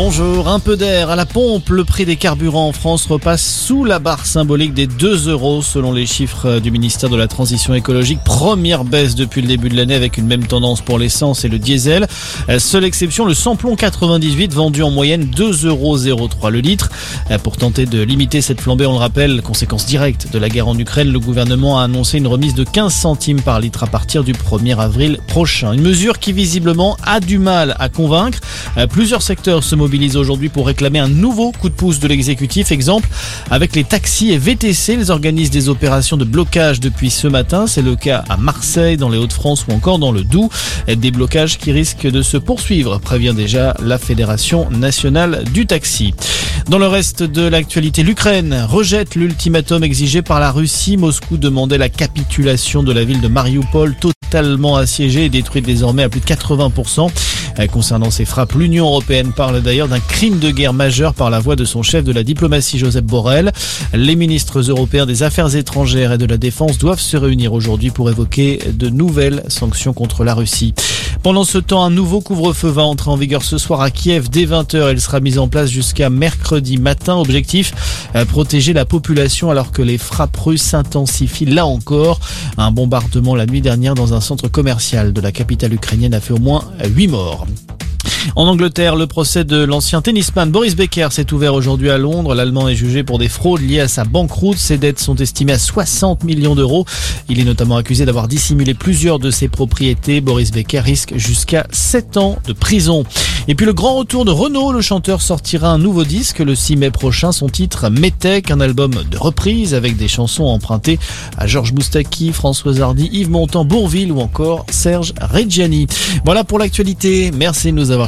Bonjour, un peu d'air à la pompe. Le prix des carburants en France repasse sous la barre symbolique des 2 euros selon les chiffres du ministère de la Transition écologique. Première baisse depuis le début de l'année avec une même tendance pour l'essence et le diesel. Seule exception, le samplon 98 vendu en moyenne 2,03 euros le litre. Pour tenter de limiter cette flambée, on le rappelle, conséquence directe de la guerre en Ukraine, le gouvernement a annoncé une remise de 15 centimes par litre à partir du 1er avril prochain. Une mesure qui visiblement a du mal à convaincre. Plusieurs secteurs se mobilisent mobilise aujourd'hui pour réclamer un nouveau coup de pouce de l'exécutif. Exemple, avec les taxis et VTC, ils organisent des opérations de blocage depuis ce matin. C'est le cas à Marseille, dans les Hauts-de-France ou encore dans le Doubs. Des blocages qui risquent de se poursuivre, prévient déjà la Fédération nationale du taxi. Dans le reste de l'actualité, l'Ukraine rejette l'ultimatum exigé par la Russie. Moscou demandait la capitulation de la ville de Mariupol, totalement assiégée et détruite désormais à plus de 80%. Euh, concernant ces frappes, l'Union européenne parle d'ailleurs d'un crime de guerre majeur par la voix de son chef de la diplomatie, Joseph Borrell. Les ministres européens des Affaires étrangères et de la Défense doivent se réunir aujourd'hui pour évoquer de nouvelles sanctions contre la Russie. Pendant ce temps, un nouveau couvre-feu va entrer en vigueur ce soir à Kiev dès 20h. Il sera mis en place jusqu'à mercredi matin. Objectif, euh, protéger la population alors que les frappes russes s'intensifient là encore. Un bombardement la nuit dernière dans un centre commercial de la capitale ukrainienne a fait au moins 8 morts. En Angleterre, le procès de l'ancien tennisman Boris Becker s'est ouvert aujourd'hui à Londres. L'Allemand est jugé pour des fraudes liées à sa banqueroute. Ses dettes sont estimées à 60 millions d'euros. Il est notamment accusé d'avoir dissimulé plusieurs de ses propriétés. Boris Becker risque jusqu'à 7 ans de prison. Et puis le grand retour de Renault, le chanteur sortira un nouveau disque le 6 mai prochain. Son titre Metec, un album de reprise avec des chansons empruntées à Georges Moustaki, François Hardy, Yves Montand, Bourville ou encore Serge Reggiani. Voilà pour l'actualité. Merci de nous avoir